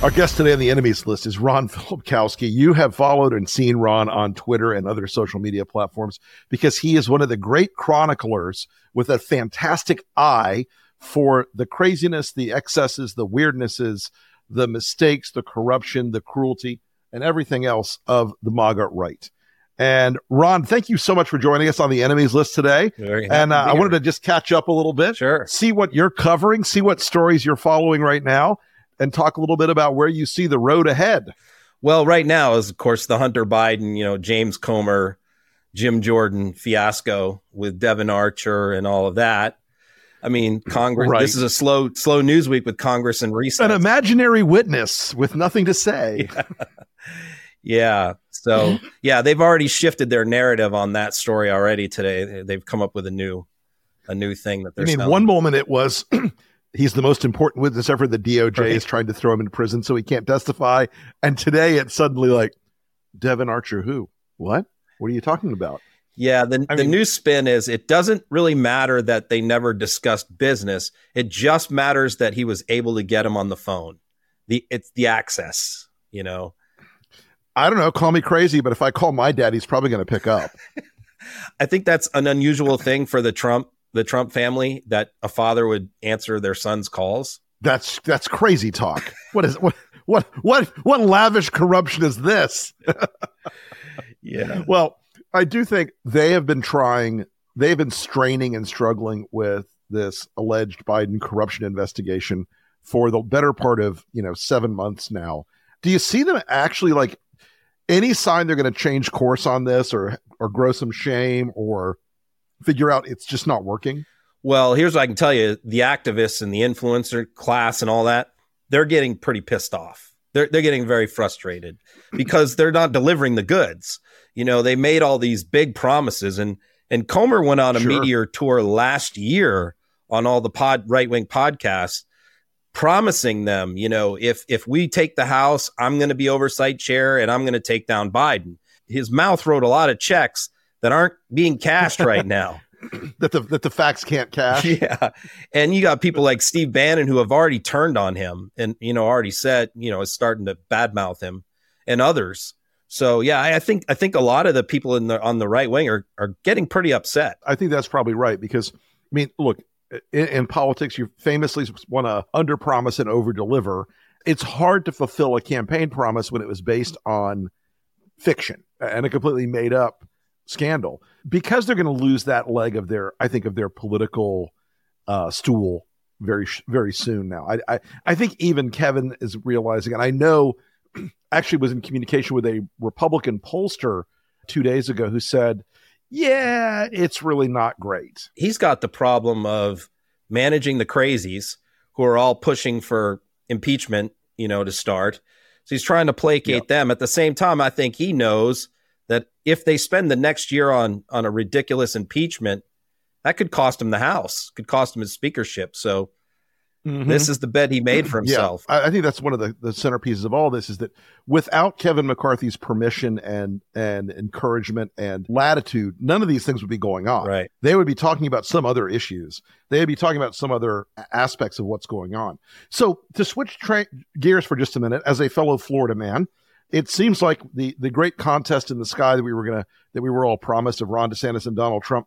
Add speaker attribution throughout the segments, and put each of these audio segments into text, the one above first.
Speaker 1: Our guest today on the enemies list is Ron Filipkowski. You have followed and seen Ron on Twitter and other social media platforms because he is one of the great chroniclers with a fantastic eye for the craziness, the excesses, the weirdnesses, the mistakes, the corruption, the cruelty, and everything else of the MAGA right. And Ron, thank you so much for joining us on the enemies list today. And uh, I wanted to just catch up a little bit,
Speaker 2: sure,
Speaker 1: see what you're covering, see what stories you're following right now, and talk a little bit about where you see the road ahead.
Speaker 2: Well, right now is of course the Hunter Biden, you know, James Comer, Jim Jordan fiasco with Devon Archer and all of that. I mean, Congress.
Speaker 1: Right.
Speaker 2: This is a slow, slow news week with Congress and recess.
Speaker 1: An imaginary witness with nothing to say.
Speaker 2: Yeah. yeah. So yeah, they've already shifted their narrative on that story already today. They've come up with a new, a new thing that they're.
Speaker 1: I mean,
Speaker 2: selling.
Speaker 1: one moment it was he's the most important witness ever. The DOJ
Speaker 2: Right.
Speaker 1: is trying to throw him in prison so he can't testify, and today it's suddenly like Devon Archer. Who? What? What are you talking about?
Speaker 2: Yeah, the,
Speaker 1: I
Speaker 2: the
Speaker 1: mean-
Speaker 2: new spin is it doesn't really matter that they never discussed business. It just matters that he was able to get him on the phone. The it's the access, you know.
Speaker 1: I don't know. Call me crazy, but if I call my dad, he's probably going to pick up.
Speaker 2: I think that's an unusual thing for the Trump the Trump family that a father would answer their son's calls.
Speaker 1: That's that's crazy talk. What is what what what what lavish corruption is this?
Speaker 2: Yeah.
Speaker 1: Well, I do think they have been trying, they've been straining and struggling with this alleged Biden corruption investigation for the better part of, you know, seven months now. Do you see them actually like any sign they're going to change course on this or or grow some shame or figure out it's just not working?
Speaker 2: Well, here's what I can tell you: the activists and the influencer class and all that, they're getting pretty pissed off. They're they're getting very frustrated because they're not delivering the goods. You know, they made all these big promises, and and Comer went on a
Speaker 1: Sure.
Speaker 2: meteor tour last year on all the pod right wing podcasts, promising them, you know, if if we take the House, I'm going to be oversight chair, and I'm going to take down Biden. His mouth wrote a lot of checks that aren't being cashed right now.
Speaker 1: That the that the facts can't cash.
Speaker 2: Yeah. And you got people like Steve Bannon who have already turned on him and, you know, already said, you know, is starting to badmouth him and others. So yeah, I I think I think a lot of the people in the on the right wing are are getting pretty upset.
Speaker 1: I think that's probably right because I mean, look, in, in politics, you famously want to under promise and over deliver. It's hard to fulfill a campaign promise when it was based on fiction and a completely made up scandal because they're going to lose that leg of their, I think, of their political uh, stool very, very soon now. I, I, I think even Kevin is realizing, and I know actually was in communication with a Republican pollster two days ago who said, yeah, it's really not great.
Speaker 2: He's got the problem of managing the crazies who are all pushing for impeachment, you know, to start. So he's trying to placate them. At the same time, I think he knows if they spend the next year on on a ridiculous impeachment, that could cost him the House, could cost him his speakership. So mm-hmm. this is the bet he made for himself.
Speaker 1: Yeah, I, think that's one of the, the centerpieces of all this is that without Kevin McCarthy's permission and and encouragement and latitude, none of these things would be going on.
Speaker 2: Right.
Speaker 1: They would be talking about some other issues. They would be talking about some other aspects of what's going on. So to switch tra- gears for just a minute, as a fellow Florida man, it seems like the the great contest in the sky that we were gonna that we were all promised of Ron DeSantis and Donald Trump,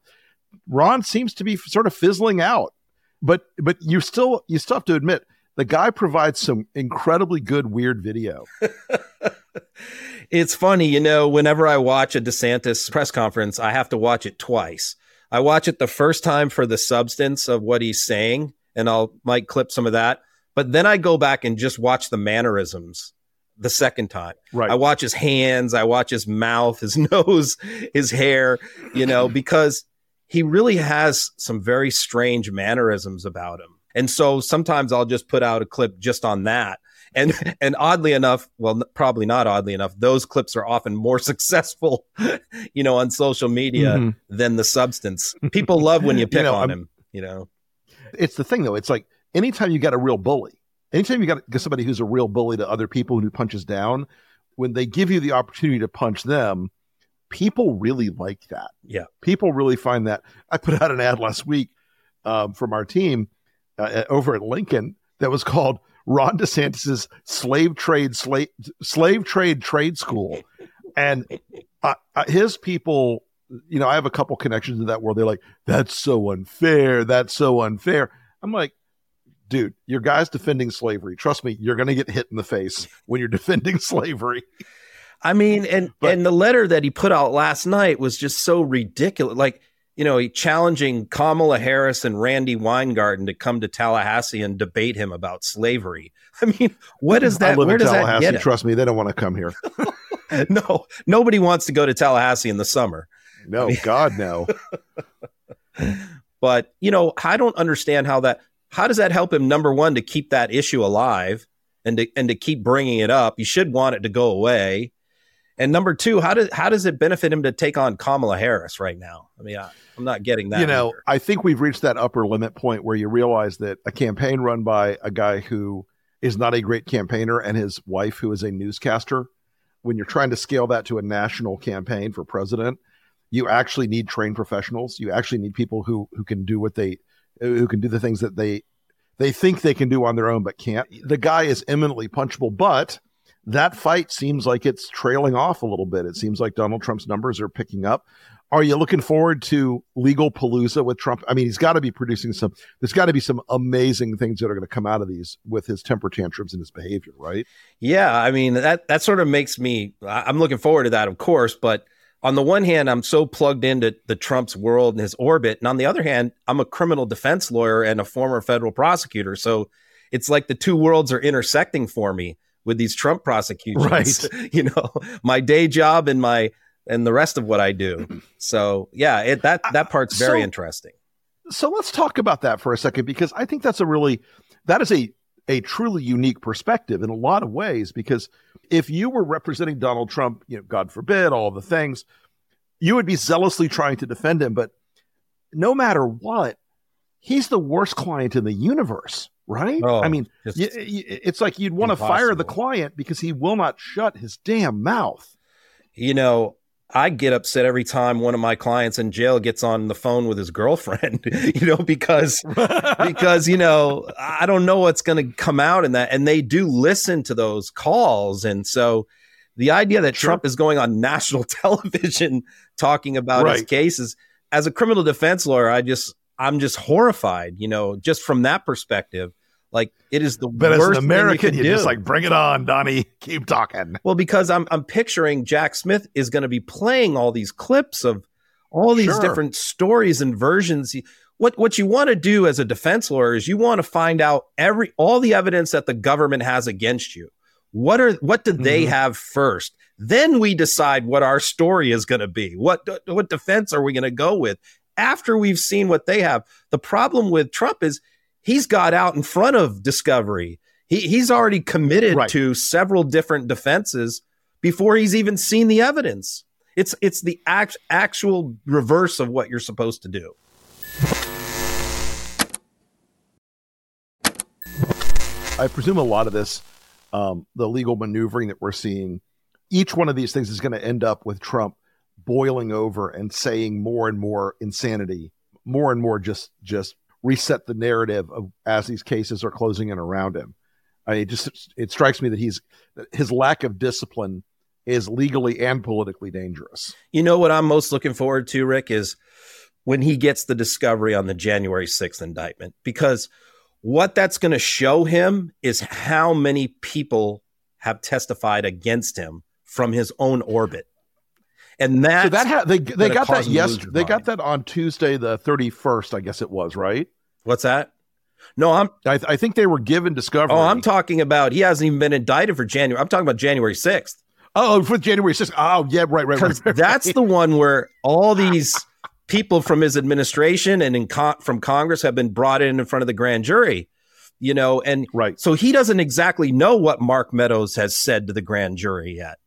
Speaker 1: Ron seems to be sort of fizzling out. But but you still you still have to admit the guy provides some incredibly good weird video.
Speaker 2: it's funny, you know, whenever I watch a DeSantis press conference, I have to watch it twice. I watch it the first time for the substance of what he's saying, and I'll might clip some of that. But then I go back and just watch the mannerisms the second time.
Speaker 1: Right.
Speaker 2: I watch his hands, I watch his mouth, his nose, his hair, you know, because he really has some very strange mannerisms about him. And so sometimes I'll just put out a clip just on that. And and oddly enough, well, probably not oddly enough, those clips are often more successful, you know, on social media
Speaker 1: Mhm.
Speaker 2: than the substance. People love when you pick
Speaker 1: You know,
Speaker 2: on
Speaker 1: I'm-
Speaker 2: him, you know.
Speaker 1: it's the thing though. It's like anytime you got a real bully, anytime you got somebody who's a real bully to other people who punches down, when they give you the opportunity to punch them, people really like that.
Speaker 2: Yeah.
Speaker 1: People really find that. I put out an ad last week um, from our team uh, over at Lincoln that was called Ron DeSantis's slave trade slave slave trade trade school, and uh, uh, his people. You know, I have a couple connections in that world. They're like, "That's so unfair. That's so unfair." I'm like, dude, your guy's defending slavery. Trust me, you're going to get hit in the face when you're defending slavery.
Speaker 2: I mean, and
Speaker 1: But-
Speaker 2: and the letter that he put out last night was just so ridiculous. Like, you know, he challenging Kamala Harris and Randi Weingarten to come to Tallahassee and debate him about slavery. I mean, what is
Speaker 1: I
Speaker 2: that?
Speaker 1: live
Speaker 2: Where
Speaker 1: in
Speaker 2: does that
Speaker 1: Tallahassee.
Speaker 2: get?
Speaker 1: Trust me, they don't want to come here.
Speaker 2: No, nobody wants to go to Tallahassee in the summer.
Speaker 1: No, God, no.
Speaker 2: But you know, I don't understand how that. How does that help him? Number one, to keep that issue alive and to and to keep bringing it up. You should want it to go away. And number two, how does how does it benefit him to take on Kamala Harris right now? I mean, I, I'm not getting that.
Speaker 1: you know,
Speaker 2: either.
Speaker 1: I think we've reached that upper limit point where you realize that a campaign run by a guy who is not a great campaigner and his wife, who is a newscaster, when you're trying to scale that to a national campaign for president, you actually need trained professionals. You actually need people who who can do what they who can do the things that they they think they can do on their own but can't. The guy is eminently punchable, but that fight seems like it's trailing off a little bit. It seems like Donald Trump's numbers are picking up. Are you looking forward to legal palooza with Trump? I mean, he's got to be producing some. There's got to be some amazing things that are going to come out of these with his temper tantrums and his behavior, right?
Speaker 2: Yeah, I mean that that sort of makes me. I'm looking forward to that, of course. But on the one hand, I'm so plugged into the Trump's world and his orbit, and on the other hand, I'm a criminal defense lawyer and a former federal prosecutor. So it's like the two worlds are intersecting for me with these Trump prosecutions.
Speaker 1: Right.
Speaker 2: you know, my day job and my and the rest of what I do. So yeah, it, that that part's very
Speaker 1: So-
Speaker 2: interesting.
Speaker 1: So let's talk about that for a second because I think that's a really that is a a truly unique perspective in a lot of ways because if you were representing Donald Trump, you know, God forbid, all the things, you would be zealously trying to defend him, but no matter what, he's the worst client in the universe, right?
Speaker 2: Oh,
Speaker 1: I mean, y- y- it's like you'd want to fire the client because he will not shut his damn mouth.
Speaker 2: you know, I get upset every time one of my clients in jail gets on the phone with his girlfriend, you know, because because you know, I don't know what's going to come out in that and they do listen to those calls and so the idea that
Speaker 1: Sure.
Speaker 2: Trump is going on national television talking about his cases as a criminal defense lawyer, I just I'm just horrified, you know, just from that perspective. Like it is the
Speaker 1: But as
Speaker 2: worst
Speaker 1: an
Speaker 2: thing you
Speaker 1: American,
Speaker 2: can
Speaker 1: you're just like, bring it on, Donnie. Keep talking.
Speaker 2: Well, because I'm I'm picturing Jack Smith is going to be playing all these clips of all these
Speaker 1: Sure.
Speaker 2: different stories and versions. What what you want to do as a defense lawyer is you want to find out every all the evidence that the government has against you. What are what do they
Speaker 1: Mhm.
Speaker 2: have first? Then we decide what our story is going to be. What what defense are we going to go with after we've seen what they have? The problem with Trump is he's got out in front of discovery. He, he's already committed
Speaker 1: Right.
Speaker 2: to several different defenses before he's even seen the evidence. It's it's the act, actual reverse of what you're supposed to do.
Speaker 1: I presume a lot of this, um, the legal maneuvering that we're seeing, each one of these things is going to end up with Trump boiling over and saying more and more insanity, more and more just just reset the narrative of as these cases are closing in around him. I mean, it just it strikes me that he's his lack of discipline is legally and politically dangerous.
Speaker 2: You know what I'm most looking forward to, Rick, is when he gets the discovery on the January 6th indictment, because what that's going to show him is how many people have testified against him from his own orbit. And that
Speaker 1: so that ha- they they got that
Speaker 2: him to lose
Speaker 1: yes they got that on Tuesday the thirty first, I guess it was right.
Speaker 2: what's that? No, I'm
Speaker 1: I, I think they were given discovery.
Speaker 2: oh, I'm talking about he hasn't even been indicted for January. I'm talking about January sixth.
Speaker 1: oh for January sixth. Oh yeah, right, right, right. right,
Speaker 2: that's the one where all these people from his administration and in con- from Congress have been brought in in front of the grand jury, you know, and
Speaker 1: right.
Speaker 2: so he doesn't exactly know what Mark Meadows has said to the grand jury yet,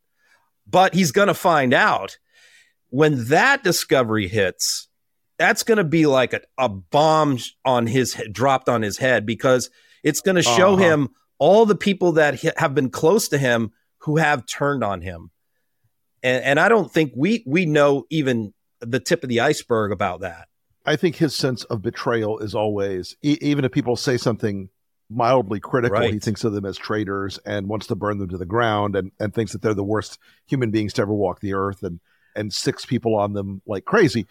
Speaker 2: but he's going to find out when that discovery hits. That's going to be like a, a bomb on his dropped on his head because it's going to show
Speaker 1: Uh-huh.
Speaker 2: him all the people that have been close to him who have turned on him and, and I don't think we we know even the tip of the iceberg about that.
Speaker 1: I think his sense of betrayal is always, e- even if people say something mildly critical,
Speaker 2: Right.
Speaker 1: he thinks of them as traitors and wants to burn them to the ground and, and thinks that they're the worst human beings to ever walk the earth and, and six people on them like crazy.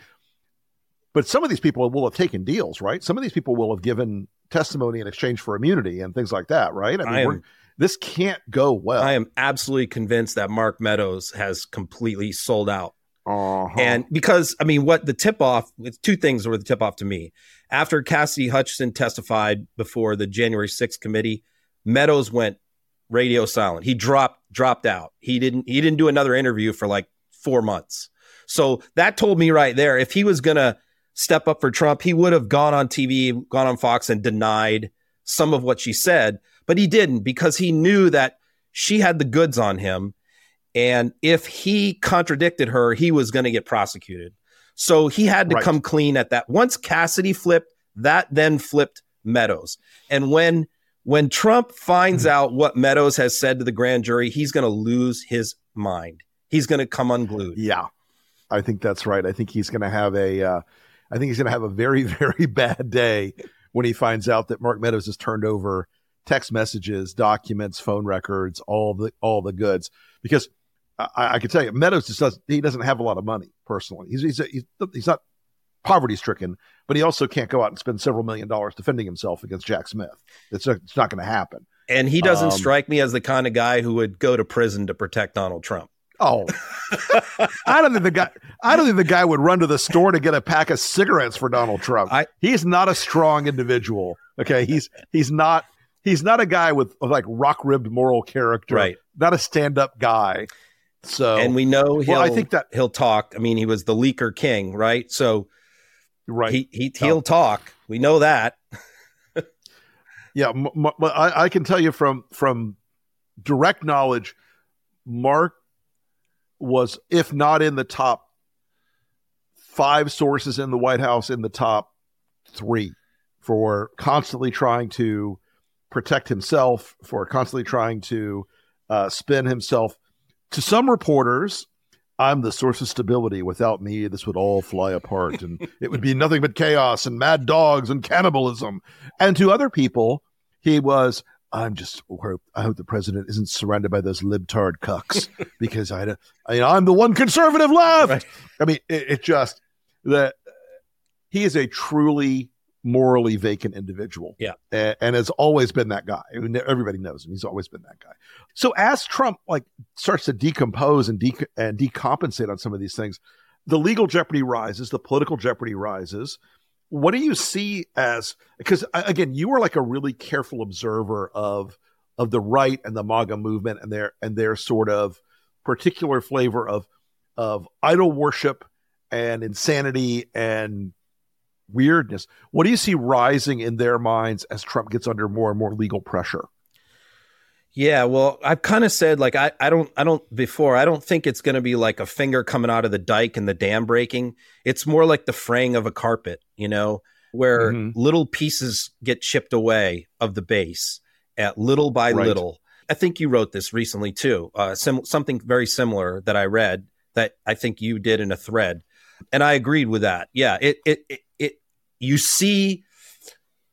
Speaker 1: But some of these people will have taken deals, right? Some of these people will have given testimony in exchange for immunity and things like that, right? I mean,
Speaker 2: I am-
Speaker 1: this can't go well.
Speaker 2: I am absolutely convinced that Mark Meadows has completely sold out.
Speaker 1: Uh-huh.
Speaker 2: And because I mean, what the tip off, it's two things were the tip off to me. After Cassidy Hutchinson testified before the January 6th committee, Meadows went radio silent. He dropped dropped out. He didn't he didn't do another interview for like four months. So that told me right there, if he was gonna step up for Trump, he would have gone on TV, gone on Fox and denied some of what she said, but he didn't because he knew that she had the goods on him. And if he contradicted her, he was going to get prosecuted. So he had to
Speaker 1: Right.
Speaker 2: come clean at that. Once Cassidy flipped, that then flipped Meadows. And when when Trump finds out what Meadows has said to the grand jury, he's going to lose his mind. He's going to come unglued.
Speaker 1: Yeah, I think that's right. I think he's going to have a, uh, I think he's going to have a very, very bad day when he finds out that Mark Meadows has turned over text messages, documents, phone records, all the all the goods. Because I, I can tell you, Meadows just does he doesn't have a lot of money personally. He's he's he's, he's not poverty stricken, but he also can't go out and spend several million dollars defending himself against Jack Smith. It's not, it's not going to happen.
Speaker 2: And he doesn't
Speaker 1: Um,
Speaker 2: strike me as the kind of guy who would go to prison to protect Donald Trump.
Speaker 1: Oh, I don't think the guy. I don't think the guy would run to the store to get a pack of cigarettes for Donald Trump.
Speaker 2: I-
Speaker 1: he's not a strong individual. Okay, he's he's not he's not a guy with like rock ribbed moral character.
Speaker 2: Right.
Speaker 1: Not a stand up guy. So
Speaker 2: and we know he'll
Speaker 1: Oh. Well, I think that-
Speaker 2: he'll talk. I mean, he was the leaker king, right? So
Speaker 1: right.
Speaker 2: he, he he'll talk. We know that.
Speaker 1: Yeah, m- m- I, I can tell you from from direct knowledge, Mark was, if not in the top five sources in the White House, in the top three for constantly trying to protect himself, for constantly trying to uh, spin himself. To some reporters, I'm the source of stability. Without me, this would all fly apart, and it would be nothing but chaos and mad dogs and cannibalism. And to other people, he was. I'm just. I hope the president isn't surrounded by those libtard cucks because I, I I'm the one conservative left.
Speaker 2: Right.
Speaker 1: I mean, it, it just that he is a truly morally vacant individual.
Speaker 2: Yeah.
Speaker 1: and, and has always been that guy. I mean, everybody knows him. He's always been that guy. So as Trump like starts to decompose and de- and decompensate on some of these things, the legal jeopardy rises, the political jeopardy rises. What do you see as because again, you were like a really careful observer of of the right and the MAGA movement and their and their sort of particular flavor of of idol worship and insanity and weirdness. What do you see rising in their minds as Trump gets under more and more legal pressure?
Speaker 2: Yeah, well, I've kind of said like I, I don't I don't before I don't think it's going to be like a finger coming out of the dike and the dam breaking. It's more like the fraying of a carpet, you know, where
Speaker 1: Mhm.
Speaker 2: little pieces get chipped away of the base at little by
Speaker 1: Right.
Speaker 2: little. I think you wrote this recently too. Uh, sim- something very similar that I read that I think you did in a thread, and I agreed with that. Yeah, it it, it you see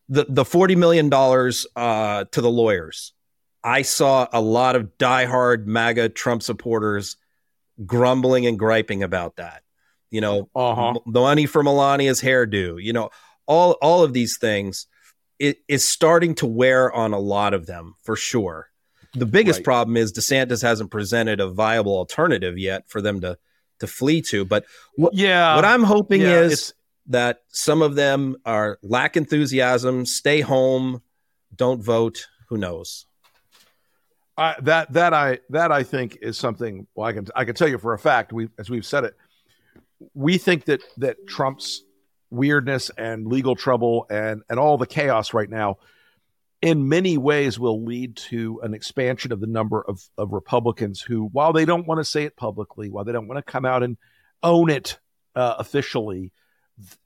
Speaker 2: the the forty million dollars uh, to the lawyers. I saw a lot of diehard MAGA Trump supporters grumbling and griping about that. You know,
Speaker 1: Uh-huh.
Speaker 2: the money for Melania's hairdo. You know, all all of these things. It is starting to wear on a lot of them for sure. The biggest
Speaker 1: Right.
Speaker 2: problem is DeSantis hasn't presented a viable alternative yet for them to to flee to. But what,
Speaker 1: yeah,
Speaker 2: what I'm hoping
Speaker 1: yeah,
Speaker 2: is that some of them are lack enthusiasm, stay home, don't vote. Who knows?
Speaker 1: That that I that I think is something. Well, I can I can tell you for a fact. We as we've said it, we think that that Trump's weirdness and legal trouble and and all the chaos right now, in many ways, will lead to an expansion of the number of of Republicans who, while they don't want to say it publicly, while they don't want to come out and own it uh, officially,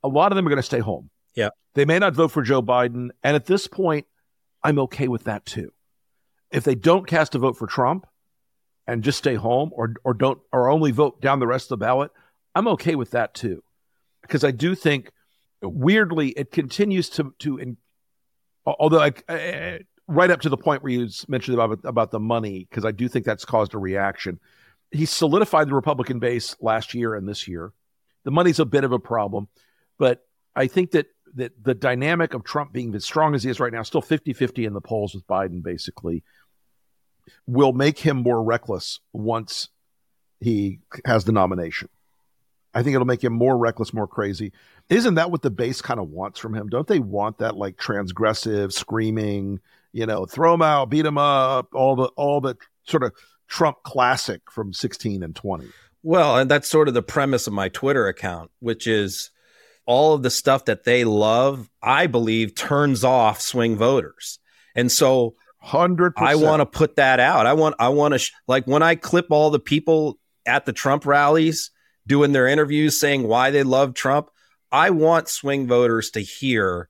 Speaker 1: a lot of them are going to stay home.
Speaker 2: Yeah.
Speaker 1: They may not vote for Joe Biden, and at this point, I'm okay with that too if they don't cast a vote for Trump and just stay home or or don't or only vote down the rest of the ballot, I'm okay with that too. Because I do think weirdly it continues to to in, although I, I, eh, eh, eh, right up to the point where you mentioned about about the money because I do think that's caused a reaction. He solidified the Republican base last year and this year. The money's a bit of a problem, but I think that that the dynamic of Trump being as strong as he is right now, still 50-50 in the polls with Biden basically, will make him more reckless once he has the nomination. I think it'll make him more reckless, more crazy. Isn't that what the base kind of wants from him? Don't they want that like transgressive, screaming, you know, throw him out, beat him up, all the all the sort of Trump classic from 16 and 20.
Speaker 2: Well, and that's sort of the premise of my Twitter account, which is all of the stuff that they love, I believe turns off swing voters. And so
Speaker 1: 100
Speaker 2: I want to put that out. I want I want to sh- like when I clip all the people at the Trump rallies doing their interviews saying why they love Trump, I want swing voters to hear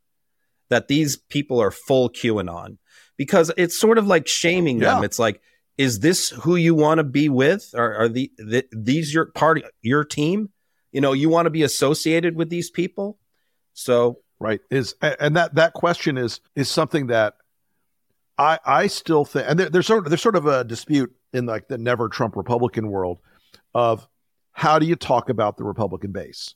Speaker 2: that these people are full QAnon because it's sort of like shaming them. It's like is this who you want to be with? Are, are the, the these your party your team? You know, you want to be associated with these people? So
Speaker 1: right is and that that question is is something that I I still think and there, there's sort of, there's sort of a dispute in like the never Trump Republican world of how do you talk about the Republican base?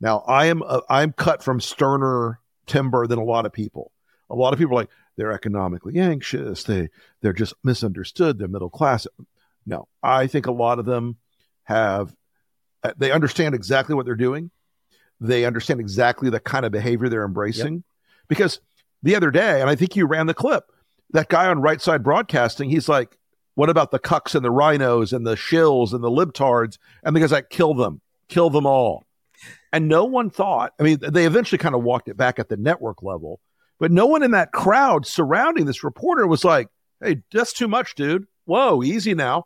Speaker 1: Now I am uh, I'm cut from sterner timber than a lot of people. A lot of people are like they're economically anxious. They they're just misunderstood. They're middle class. No, I think a lot of them have uh, they understand exactly what they're doing. They understand exactly the kind of behavior they're embracing. Because the other day, and I think you ran the clip, that guy on Right Side Broadcasting, he's like, "What about the cucks and the rhinos and the shills and the libtards?" And the guy's like, "Kill them, kill them all." And no one thought. I mean, they eventually kind of walked it back at the network level, but no one in that crowd surrounding this reporter was like, "Hey, that's too much, dude. Whoa, easy now."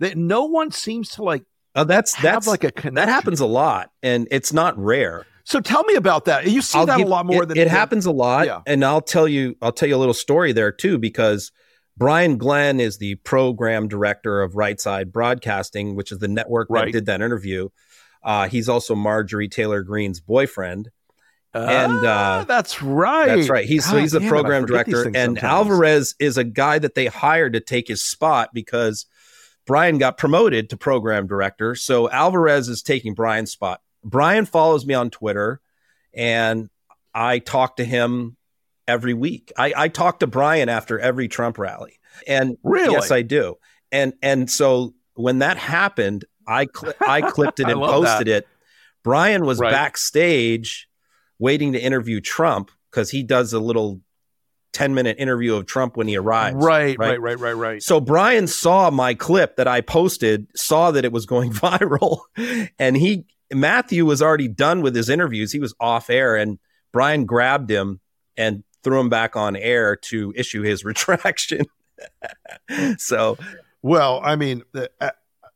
Speaker 1: That no one seems to like
Speaker 2: uh, that's
Speaker 1: have
Speaker 2: that's
Speaker 1: like a connection.
Speaker 2: that happens a lot, and it's not rare.
Speaker 1: So tell me about that. You see
Speaker 2: I'll
Speaker 1: that
Speaker 2: give-
Speaker 1: a lot more
Speaker 2: it,
Speaker 1: than
Speaker 2: it happens a lot.
Speaker 1: Yeah.
Speaker 2: And I'll tell you, I'll tell you a little story there too, because Brian Glenn is the program director of Right Side Broadcasting, which is the network that did that interview. Uh, he's also Marjorie Taylor Greene's boyfriend. And,
Speaker 1: Ah,
Speaker 2: uh,
Speaker 1: that's right.
Speaker 2: That's right. He's
Speaker 1: God
Speaker 2: he's a
Speaker 1: damn it,
Speaker 2: program director, and
Speaker 1: sometimes.
Speaker 2: Alvarez is a guy that they hired to take his spot because Brian got promoted to program director. So Alvarez is taking Brian's spot. Brian follows me on Twitter, and I talk to him every week. I, I talk to Brian after every Trump rally, and
Speaker 1: Really?
Speaker 2: yes, I do. And and so when that happened, I cl- I clipped it and
Speaker 1: love that.
Speaker 2: posted it. Brian was
Speaker 1: Right.
Speaker 2: backstage waiting to interview Trump because he does a little 10 minute interview of Trump when he arrives.
Speaker 1: Right,
Speaker 2: right.
Speaker 1: right, right, right, right.
Speaker 2: So Brian saw my clip that I posted, saw that it was going viral, and he Matthew was already done with his interviews. He was off air, and Brian grabbed him and threw him back on air to issue his retraction. so
Speaker 1: Well, I mean, uh,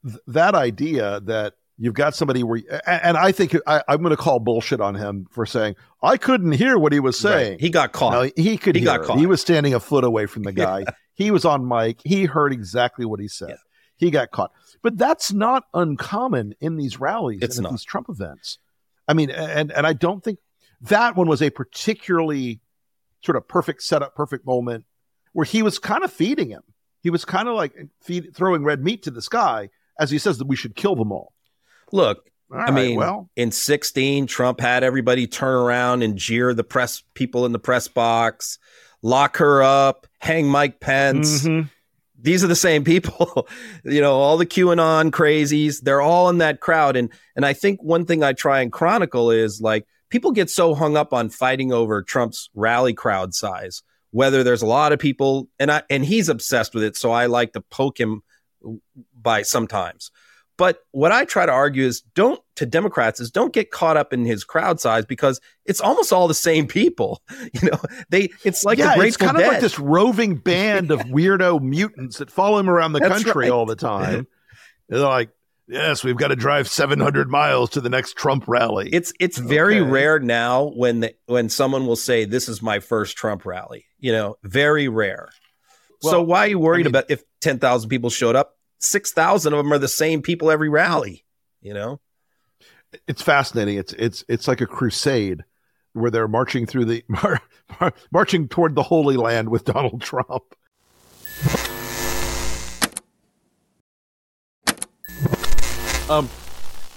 Speaker 1: th- that idea that you've got somebody where, and I think I, I'm going to call bullshit on him for saying I couldn't hear what he was saying.
Speaker 2: right, he got caught.
Speaker 1: No, he could
Speaker 2: He
Speaker 1: hear
Speaker 2: got caught.
Speaker 1: He was standing a foot away from the guy. He was on mic. He heard exactly what he said.
Speaker 2: Yeah.
Speaker 1: He got caught. But that's not uncommon in these rallies
Speaker 2: It's
Speaker 1: and
Speaker 2: not.
Speaker 1: these Trump events. I mean, and and I don't think that one was a particularly sort of perfect setup, perfect moment where he was kind of feeding him. He was kind of like feed, throwing red meat to this guy as he says that we should kill them all.
Speaker 2: Look,
Speaker 1: All
Speaker 2: I
Speaker 1: right,
Speaker 2: mean,
Speaker 1: well,
Speaker 2: in 16, Trump had everybody turn around and jeer the press people in the press box, lock her up, hang Mike Pence.
Speaker 1: mhm.
Speaker 2: these are the same people, you know, all the QAnon crazies, they're all in that crowd. And, and I think one thing I try and chronicle is like people get so hung up on fighting over Trump's rally crowd size, whether there's a lot of people and I, and he's obsessed with it. So I like to poke him by sometimes. But what I try to argue is don't to Democrats is don't get caught up in his crowd size because it's almost all the same people. You know, they it's like
Speaker 1: yeah, it's kind
Speaker 2: Grateful
Speaker 1: of like this roving band of weirdo mutants that follow him around the
Speaker 2: That's
Speaker 1: country
Speaker 2: right.
Speaker 1: all the time. They're like, yes, we've got to drive 700 miles to the next Trump rally.
Speaker 2: It's it's very
Speaker 1: Okay.
Speaker 2: rare now when the, when someone will say this is my first Trump rally. You know, very rare. so why are you worried
Speaker 1: I mean-
Speaker 2: about if ten thousand people showed up? Six thousand of them are the same people every rally. You know,
Speaker 1: it's fascinating. It's it's it's like a crusade where they're marching through the mar, mar- marching toward the Holy Land with Donald Trump. Um,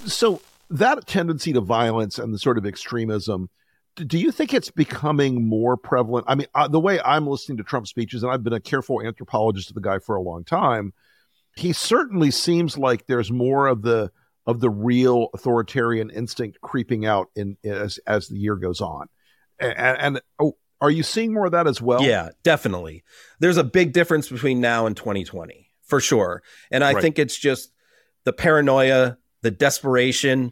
Speaker 1: so that tendency to violence and the sort of extremism, do you think it's becoming more prevalent? I mean, uh, the way I'm listening to Trump speeches, and I've been a careful anthropologist of the guy for a long time, he certainly seems like there's more of the of the real authoritarian instinct creeping out in as as the year goes on. And, and oh, are you seeing more of that as well?
Speaker 2: yeah, definitely. There's a big difference between now and 2020 for sure, and I
Speaker 1: Right.
Speaker 2: think it's just the paranoia, the desperation,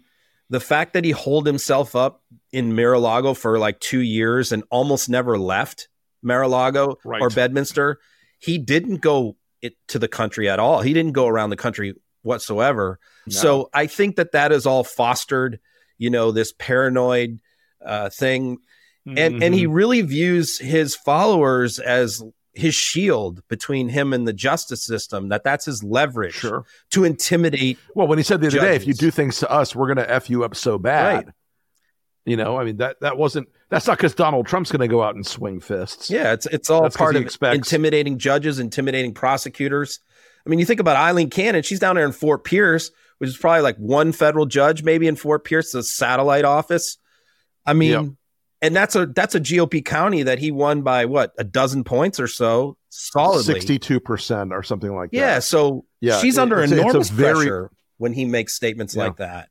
Speaker 2: the fact that he holed himself up in Mar-a-Lago for like two years and almost never left Mar-a-Lago
Speaker 1: Right.
Speaker 2: or Bedminster. He didn't go it, to the country at all. He didn't go around the country whatsoever.
Speaker 1: No.
Speaker 2: So I think that that has all fostered, you know, this paranoid uh, thing, and and he
Speaker 1: Mm-hmm.
Speaker 2: really views his followers as his shield between him and the justice system. That that's his leverage
Speaker 1: sure.
Speaker 2: to intimidate.
Speaker 1: Well, when he said the other day, if you do things to us, we're going to f you up so bad.
Speaker 2: Right.
Speaker 1: You know, I mean that that wasn't that's not because Donald Trump's going to go out and swing fists.
Speaker 2: Yeah, it's it's all
Speaker 1: That's
Speaker 2: part of
Speaker 1: expects-
Speaker 2: intimidating judges, intimidating prosecutors. I mean, you think about Aileen Cannon; she's down there in Fort Pierce, which is probably like one federal judge, maybe in Fort Pierce, the satellite office. I mean,
Speaker 1: Yep.
Speaker 2: and that's a that's a GOP county that he won by what a dozen points or so, solidly.
Speaker 1: sixty-two percent or something like
Speaker 2: Yeah,
Speaker 1: that.
Speaker 2: Yeah, so
Speaker 1: Yeah,
Speaker 2: she's
Speaker 1: it-
Speaker 2: under
Speaker 1: it's a- it's
Speaker 2: enormous
Speaker 1: very-
Speaker 2: pressure when he makes statements
Speaker 1: Yeah.
Speaker 2: like that.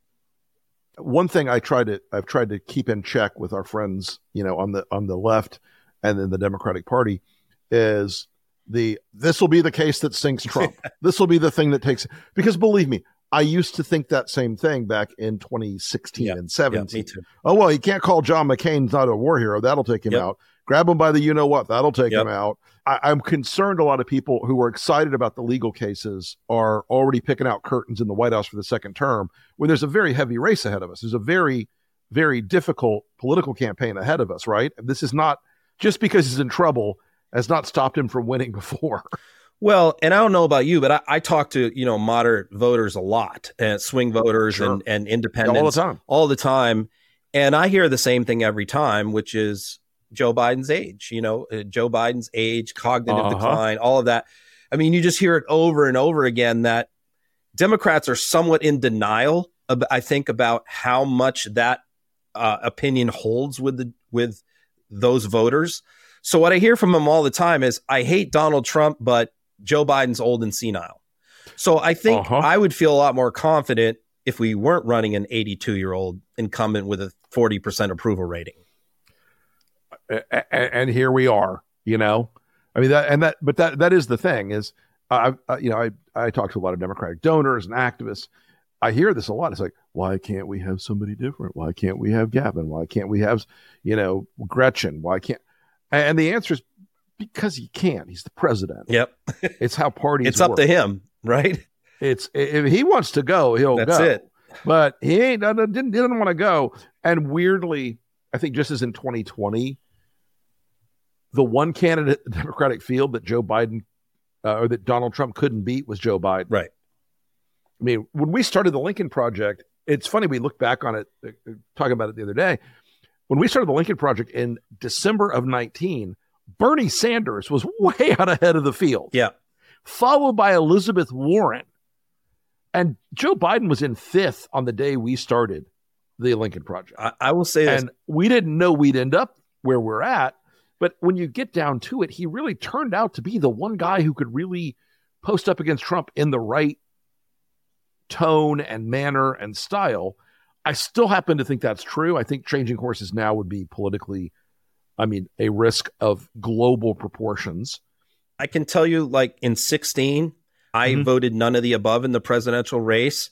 Speaker 1: One thing I try to I've tried to keep in check with our friends, you know, on the on the left and then the Democratic Party is the this will be the case that sinks Trump. this will be the thing that takes because believe me, I used to think that same thing back in 2016
Speaker 2: Yeah,
Speaker 1: and
Speaker 2: Yeah,
Speaker 1: 17.
Speaker 2: me too.
Speaker 1: Oh well, you can't call John McCain's not a war hero. That'll take him
Speaker 2: Yep.
Speaker 1: out. Grab him by the you know what. That'll take
Speaker 2: Yep.
Speaker 1: him out. I, I'm concerned. A lot of people who are excited about the legal cases are already picking out curtains in the White House for the second term. When there's a very heavy race ahead of us. There's a very, very difficult political campaign ahead of us. Right. This is not just because he's in trouble has not stopped him from winning before.
Speaker 2: Well, and I don't know about you, but I, I talk to you know moderate voters a lot, and swing voters
Speaker 1: Sure.
Speaker 2: and and independents
Speaker 1: All the time.
Speaker 2: all the time, and I hear the same thing every time, which is Joe Biden's age. You know, uh, Joe Biden's age, cognitive
Speaker 1: Uh-huh.
Speaker 2: decline, all of that. I mean, you just hear it over and over again that Democrats are somewhat in denial. Of, I think about how much that uh, opinion holds with the with those voters. So what I hear from them all the time is, "I hate Donald Trump, but Joe Biden's old and senile." So I think
Speaker 1: Uh-huh.
Speaker 2: I would feel a lot more confident if we weren't running an 82 year old incumbent with a 40% approval rating.
Speaker 1: A- a- and here we are you know i mean that and that but that that is the thing is i I- you know i i talk to a lot of democratic donors and activists i hear this a lot it's like why can't we have somebody different why can't we have gavin why can't we have you know gretchen why can't and the answer is because he can't he's the president
Speaker 2: Yep.
Speaker 1: it's how parties
Speaker 2: It's up
Speaker 1: work.
Speaker 2: to him, right?
Speaker 1: it's if he wants to go he'll
Speaker 2: That's
Speaker 1: go
Speaker 2: it.
Speaker 1: but he ain't didn't, didn't want to go. And weirdly, I think just as in 2020, the one candidate in the Democratic field that Joe Biden uh, or that Donald Trump couldn't beat was Joe Biden.
Speaker 2: Right.
Speaker 1: I mean, when we started the Lincoln Project, it's funny we look back on it, uh, uh, talking about it the other day. When we started the Lincoln Project in December of 19, Bernie Sanders was way out ahead of the field
Speaker 2: Yeah.
Speaker 1: followed by Elizabeth Warren. And Joe Biden was in fifth on the day we started the Lincoln Project.
Speaker 2: I, I will say this.
Speaker 1: And we didn't know we'd end up where we're at. But when you get down to it, he really turned out to be the one guy who could really post up against Trump in the right tone and manner and style. I still happen to think that's true. I think changing horses now would be politically, I mean, a risk of global proportions.
Speaker 2: I can tell you, like in 16, I
Speaker 1: Mhm.
Speaker 2: voted none of the above in the presidential race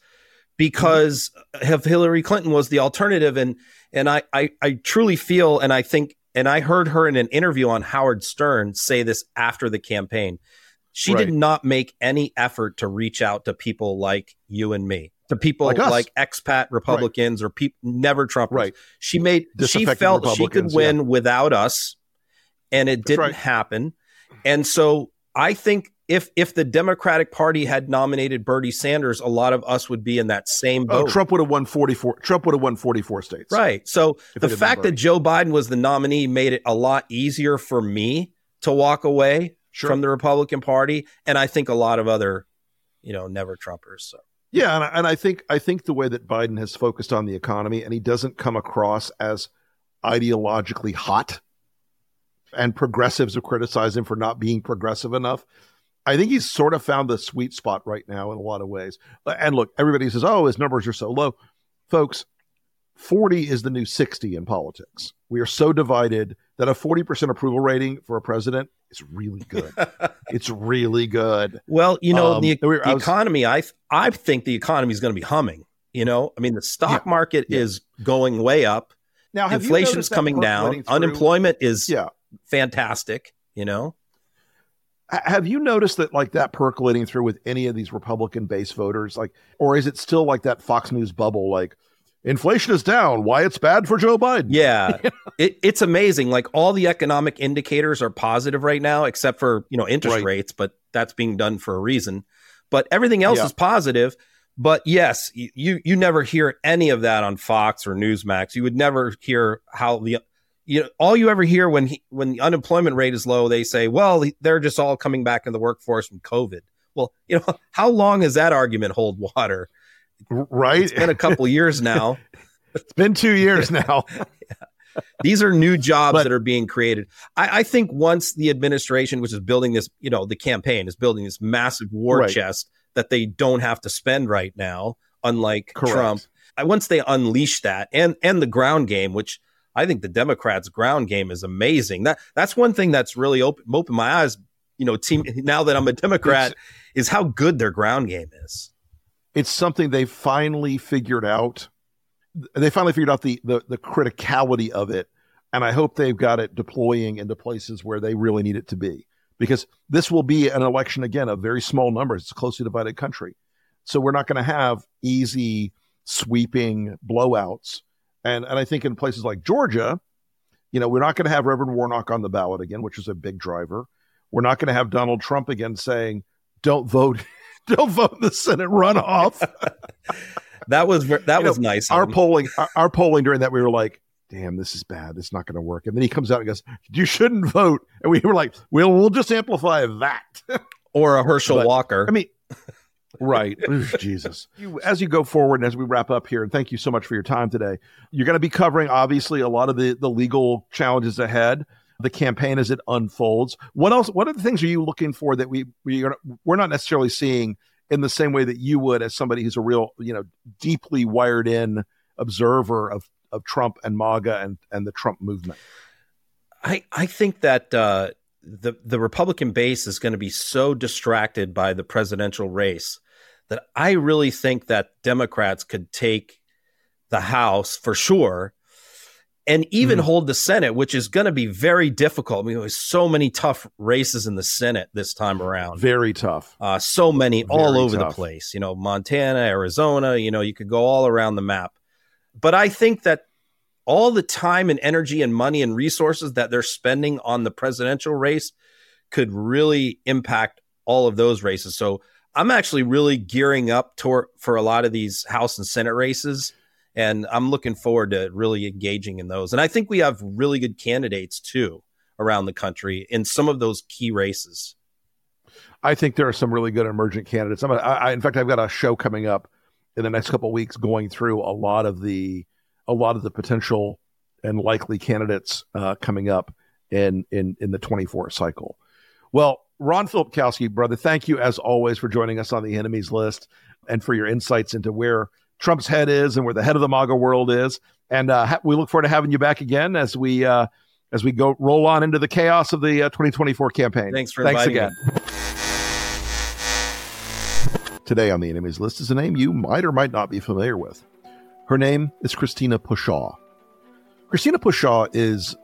Speaker 2: because of Hillary Clinton was the alternative. And and I, I I truly feel and I think and I heard her in an interview on Howard Stern say this after the campaign. She
Speaker 1: Right.
Speaker 2: did not make any effort to reach out to people like you and me, to people
Speaker 1: Like
Speaker 2: like, expat Republicans or people never Trumpers.
Speaker 1: Right.
Speaker 2: She made she felt she could win without us, and it didn't
Speaker 1: right.
Speaker 2: happen. And so I think if if the Democratic Party had nominated Bernie Sanders, a lot of us would be in that same
Speaker 1: Oh,
Speaker 2: boat.
Speaker 1: Trump would have won 44. Trump would have won 44 states.
Speaker 2: Right. So the
Speaker 1: it had been
Speaker 2: fact that Joe Biden was the nominee made it a lot easier for me to walk away
Speaker 1: Sure.
Speaker 2: from the Republican Party, and I think a lot of other, you know, never Trumpers. So
Speaker 1: Yeah, and I, and I think I think the way that Biden has focused on the economy, and he doesn't come across as ideologically hot, and progressives have criticized him for not being progressive enough. I think he's sort of found the sweet spot right now in a lot of ways. And look, everybody says, "Oh, his numbers are so low," folks. Forty is the new sixty in politics. We are so divided that a forty percent approval rating for a president is really good. it's really good.
Speaker 2: Well, you know,
Speaker 1: Um,
Speaker 2: the, the
Speaker 1: I was-
Speaker 2: economy, I I think the economy is going to be humming. You know, I mean, the stock market
Speaker 1: yeah.
Speaker 2: is going way up.
Speaker 1: Now,
Speaker 2: Inflation's coming down. Unemployment is
Speaker 1: Yeah.
Speaker 2: fantastic. You know,
Speaker 1: Have you noticed that like that percolating through with any of these Republican base voters? Like, or is it still like that Fox News bubble? Like, inflation is down. Why it's bad for Joe Biden?
Speaker 2: yeah, it, it's amazing. Like all the economic indicators are positive right now, except for you know interest
Speaker 1: Right.
Speaker 2: rates, but that's being done for a reason. But everything else
Speaker 1: Yeah.
Speaker 2: is positive. But yes, you you never hear any of that on Fox or Newsmax. You would never hear how the you know all you ever hear when he, when the unemployment rate is low, they say, well, they're just all coming back in the workforce from COVID. Well, you know, how long has that argument hold water?
Speaker 1: Right.
Speaker 2: It's been a couple years now.
Speaker 1: it's been two years now.
Speaker 2: These are new jobs
Speaker 1: But-
Speaker 2: that are being created. I, I think once the administration, which is building this, you know, the campaign is building this massive war
Speaker 1: Right.
Speaker 2: chest that they don't have to spend right now, unlike
Speaker 1: Correct.
Speaker 2: Trump. I, once they unleash that and and the ground game, which I think the Democrats' ground game is amazing. That that's one thing that's really open opened my eyes. You know, team now that I'm a Democrat, is how good their ground game is.
Speaker 1: it's something they finally figured out. They finally figured out the, the the criticality of it, and I hope they've got it deploying into places where they really need it to be. Because this will be an election again of very small numbers. It's a closely divided country, so we're not going to have easy sweeping blowouts. And and I think in places like Georgia, you know, we're not going to have Reverend Warnock on the ballot again, which is a big driver. We're not going to have Donald Trump again saying, "Don't vote, don't vote in the Senate runoff."
Speaker 2: That was that
Speaker 1: You
Speaker 2: was
Speaker 1: know,
Speaker 2: nice.
Speaker 1: our polling our, our polling during that we were like damn this is bad this is not going to work and then he comes out and goes you shouldn't vote and we were like well we'll just amplify that
Speaker 2: or a Herschel
Speaker 1: But,
Speaker 2: Walker.
Speaker 1: i mean right. Oof, jesus. You, as you go forward and as we wrap up here and thank you so much for your time today. You're going to be covering obviously a lot of the the legal challenges ahead. The campaign as it unfolds. What else what are the things are you looking for that we we are we're not necessarily seeing in the same way that you would as somebody who's a real you know deeply wired in observer of of Trump and MAGA and and the Trump movement.
Speaker 2: I I think that uh, the the Republican base is going to be so distracted by the presidential race that I really think that Democrats could take the House for sure, and even
Speaker 1: Mhm.
Speaker 2: hold the Senate, which is going to be very difficult. I mean, there's so many tough races in the Senate this time around.
Speaker 1: Very tough.
Speaker 2: Uh, so many all over
Speaker 1: tough.
Speaker 2: the place. You know, Montana, Arizona. You know, you could go all around the map. But I think that all the time and energy and money and resources that they're spending on the presidential race could really impact all of those races. So I'm actually really gearing up toward for a lot of these House and Senate races. And I'm looking forward to really engaging in those. And I think we have really good candidates too around the country in some of those key races.
Speaker 1: I think there are some really good emergent candidates. I'm gonna, I, in fact, I've got a show coming up in the next couple weeks, going through a lot of the a lot of the potential and likely candidates uh, coming up in in in the 24 cycle. Well, Ron Filipkowski, brother, thank you as always for joining us on the enemies list and for your insights into where Trump's head is and where the head of the MAGA world is. And uh, ha- we look forward to having you back again as we uh, as we go roll on into the chaos of the uh, 2024 campaign.
Speaker 2: Thanks for
Speaker 1: Thanks again. Today on the enemies list is a name you might or might not be familiar with. Her name is Christina Pushaw. Christina Pushaw is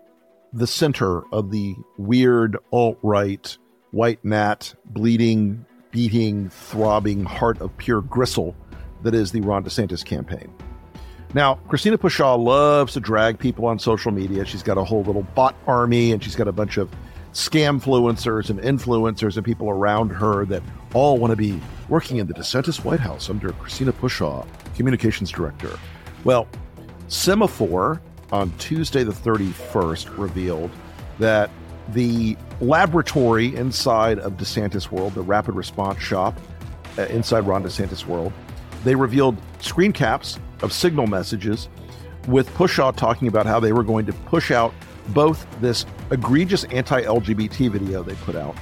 Speaker 1: the center of the weird alt right, white gnat, bleeding, beating, throbbing heart of pure gristle that is the Ron DeSantis campaign. Now, Christina Pushaw loves to drag people on social media. She's got a whole little bot army and she's got a bunch of scam influencers and influencers and people around her that all want to be working in the DeSantis White House under Christina Pushaw, communications director. Well, Semafor on Tuesday the 31st revealed that the laboratory inside of DeSantis World, the rapid response shop uh, inside Ron DeSantis World, they revealed screen caps of signal messages with Pushaw talking about how they were going to push out both this egregious anti LGBT video they put out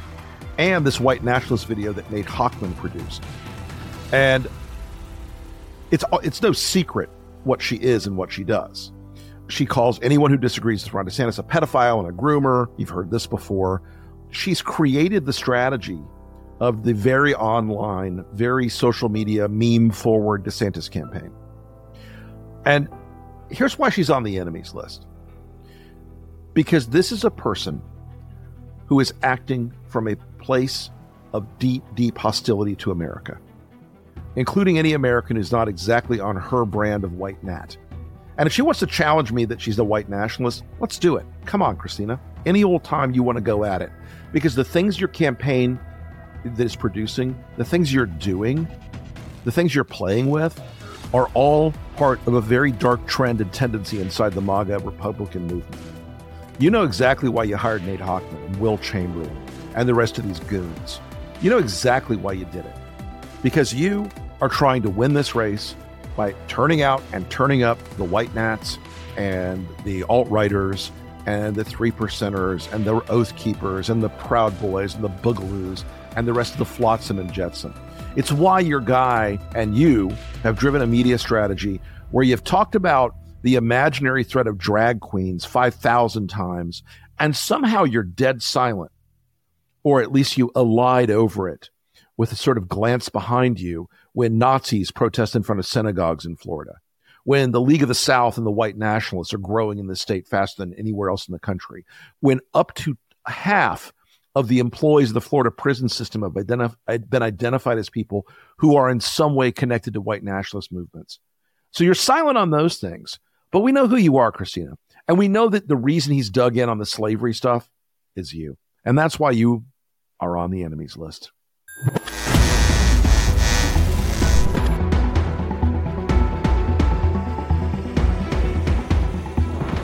Speaker 1: and this white nationalist video that Nate Hochman produced. And it's, it's no secret what she is and what she does. She calls anyone who disagrees with Ron DeSantis a pedophile and a groomer. You've heard this before. She's created the strategy of the very online, very social media, meme forward DeSantis campaign. And here's why she's on the enemies list because this is a person who is acting from a place of deep, deep hostility to America, including any American who's not exactly on her brand of white gnat. And if she wants to challenge me that she's a white nationalist, let's do it. Come on, Christina. Any old time you want to go at it. Because the things your campaign that is producing, the things you're doing, the things you're playing with, are all part of a very dark trend and tendency inside the MAGA Republican movement. You know exactly why you hired Nate Hochman and Will Chamberlain and the rest of these goons. You know exactly why you did it. Because you are trying to win this race by turning out and turning up the white gnats and the alt righters and the three percenters and the oath keepers and the proud boys and the boogaloos and the rest of the flotsam and jetsam. It's why your guy and you have driven a media strategy where you've talked about the imaginary threat of drag queens 5,000 times, and somehow you're dead silent, or at least you allied over it with a sort of glance behind you when Nazis protest in front of synagogues in Florida, when the League of the South and the white nationalists are growing in the state faster than anywhere else in the country, when up to half of the employees of the Florida prison system have identif- been identified as people who are in some way connected to white nationalist movements. So you're silent on those things, but we know who you are, Christina. And we know that the reason he's dug in on the slavery stuff is you. And that's why you are on the enemies list.